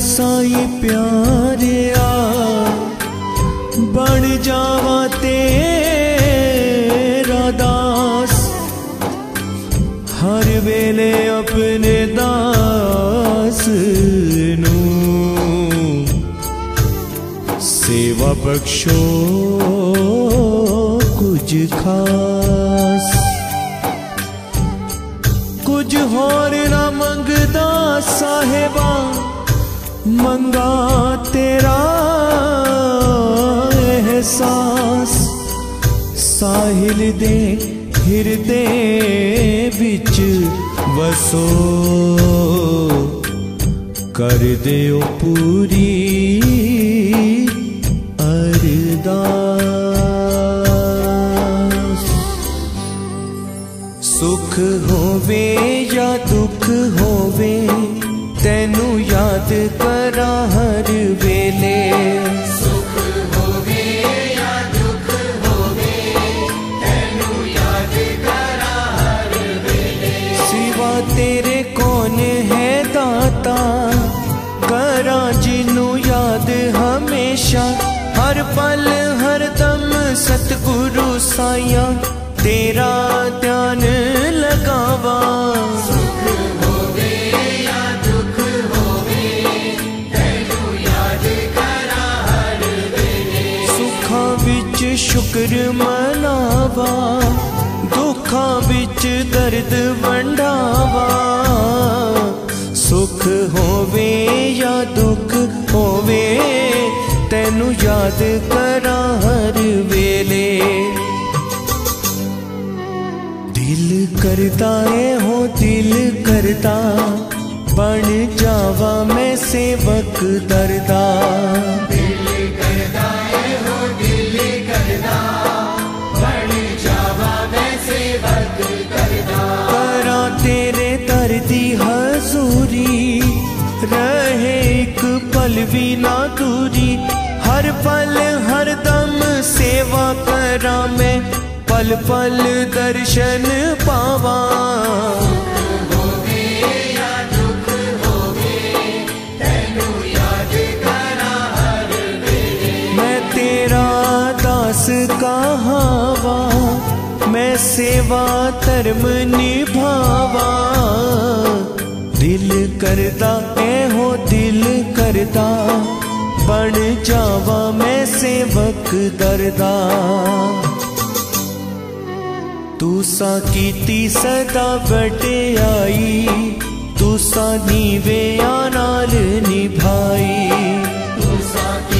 साई प्यारिया बन जावा तेरा दास। हर वेले अपने दास सेवा बख्शो कुछ खास। कुछ होर ना मंगदा साहेबा मंगा तेरा एहसास साहिल दे हिरदे बिच वसो कर दियो पूरी अरदास सुख होवे याद करा हर वेले। सिवा तेरे कौन है दाता? करा जिनू याद हमेशा। हर पल हर दम सतगुरु साया तेरा ध्यान लगावा। ਸ਼ੁਕਰ ਮਨਾਵਾ, ਦੁੱਖਾਂ ਵਿੱਚ ਦਰਦ ਵੰਡਾਵਾ। ਸੁਖ ਹੋਵੇ ਜਾਂ ਦੁੱਖ ਹੋਵੇ, ਤੈਨੂੰ ਯਾਦ ਕਰਾਂ ਹਰ ਵੇਲੇ। ਦਿਲ ਕਰਦਾ ਏ, ਹੋ ਦਿਲ ਕਰਦਾ, ਬਣ ਜਾਵਾ ਮੈਂ ਸੇਵਕ ਦਰਦਾ। भी ना दूरी। हर पल, हर दम सेवा करा मैं। पल पल दर्शन पावा। कहावा मैं सेवा धर्म निभावा। दिल करदा ए करदा बन जावा मैं सेवक दरदा। तूसा कीती सदा बटे आई, तूसा नीवे नाल निभाई। कदे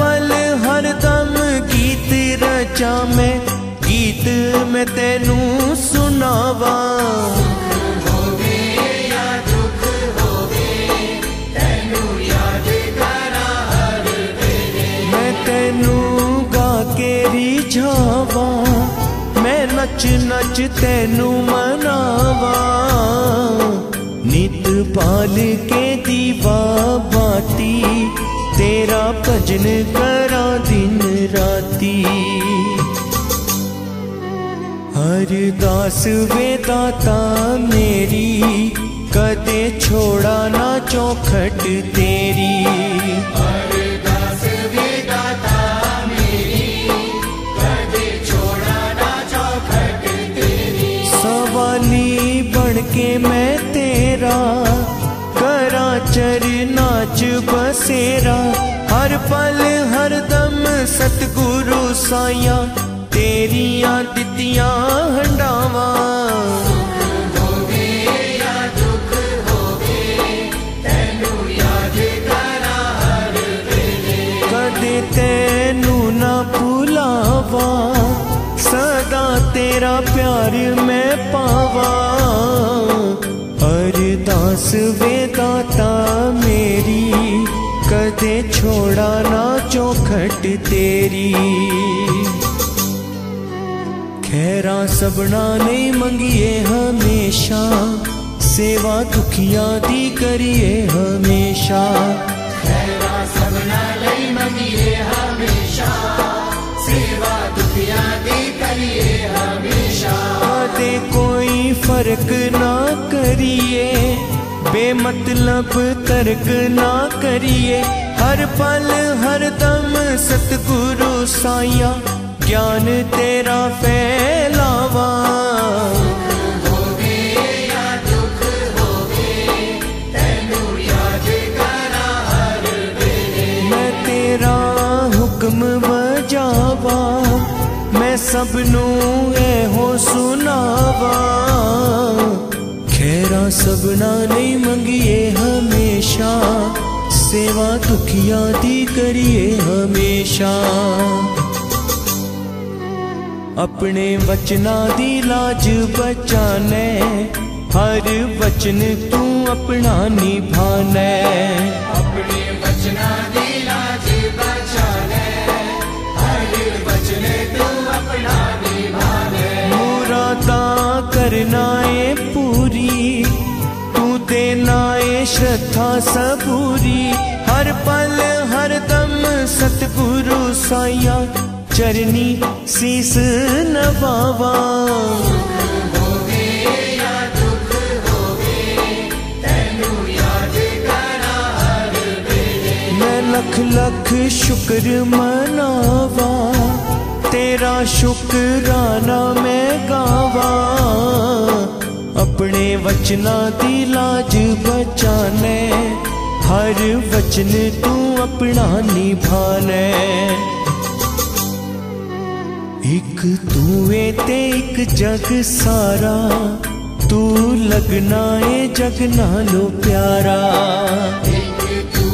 पल हर दम गीत रचा मैं। गीत मैं तेनू सुनावा। रिझावा। मैं नच नच तेनू मनावा। नित पाल के दीवा बाती तेरा भजन करा दिन राती। हर दास वेदाता मेरी कदे छोड़ा ना चौखट तेरी। अरदास विदाता मेरी कदे छोड़ा ना चौखट तेरी। सवाली बन के मैं तेरा करा चरना च बसेरा हर पल हर दम सतगुरु साया तेरिया दितियाँ हंडावा होवे या दुख होवे तैनू याद करा हर वेले कदे तैनू कदे छोड़ा ना चौखट तेरी। खैरा सबना नहीं मंगिए हमेशा, सेवा दुखियाँ दी करिए हमेशा। खैरा सबना लई मंगिए हमेशा, सेवा दुखिया दी करिए हमेशा। कदे कोई फ़र्क ना करिए, बेमतलब तर्क ना करिए हर पल हर दम। सतगुरु साया ज्ञान तेरा फैलावा। होवे या दुख होवे तैनू याद करा हर वेले मैं तेरा हुक्म बजावा मैं सबनू एहो सुनावा। खैरा सबना नहीं मंगिए हमेशा सेवा दुखियाँ दी करिए हमेशा। अपने वचना दी लाज बचाने हर वचन तू अपना निभाने। अपने वचना दी लाज बचा ले हर वचन तू अपना निभावे मुरादा करना है पूरी तू देना है श्रद्धा सबूरी। साया चरनी सीस नवावा लख लख शुक्र मनावा, तेरा शुक्राना मैं गावा। अपने वचना दी लाज बचाने, हर वचन तू अपना निभाने। एक तू ए ते एक जग सारा। तू लगना ए जग नालो प्यारा। एक तू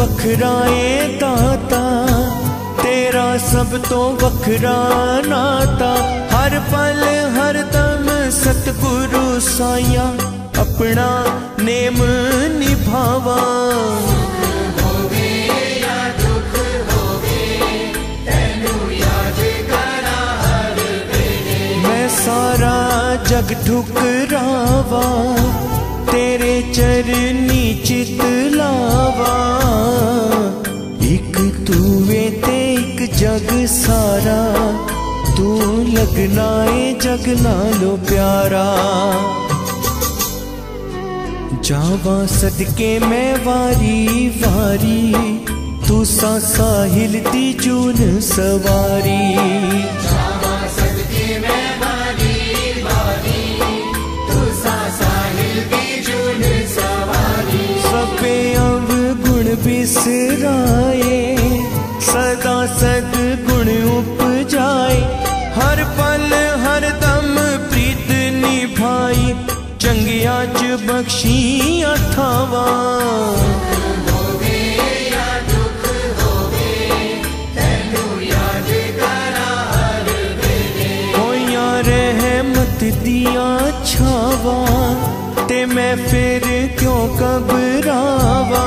वखरा ए दाता। तेरा सब तो वखरा नाता। हर पल, हर दम सतगुरु साया अपना नेम निभावा। मैं सारा जग ठुकरावा, तेरे चरनी चित लावा एक तू ते, एक जग सारा, तू लगना ए जग नालो प्यारा। जावा सदके मैं वारी वारी तू सा साहिल दी जून सवारी। जावा सदके मैं बारी बारी तू सा साहिल की जून सवारी। सबे अव गुण बिसराए सदा सद गुण उपजाए। हर पल हर निभाई चंगिया च बख्शी अथावा होवे या दुख होवे तैनू याद करा हर वेले होइया रहमत दिया छावा ते मैं फिर क्यों घबरावा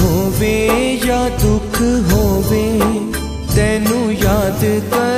ਹੋਵੇ ਜਾਂ ਦੁੱਖ ਹੋਵੇ ਤੈਨੂੰ ਯਾਦ ਕਰ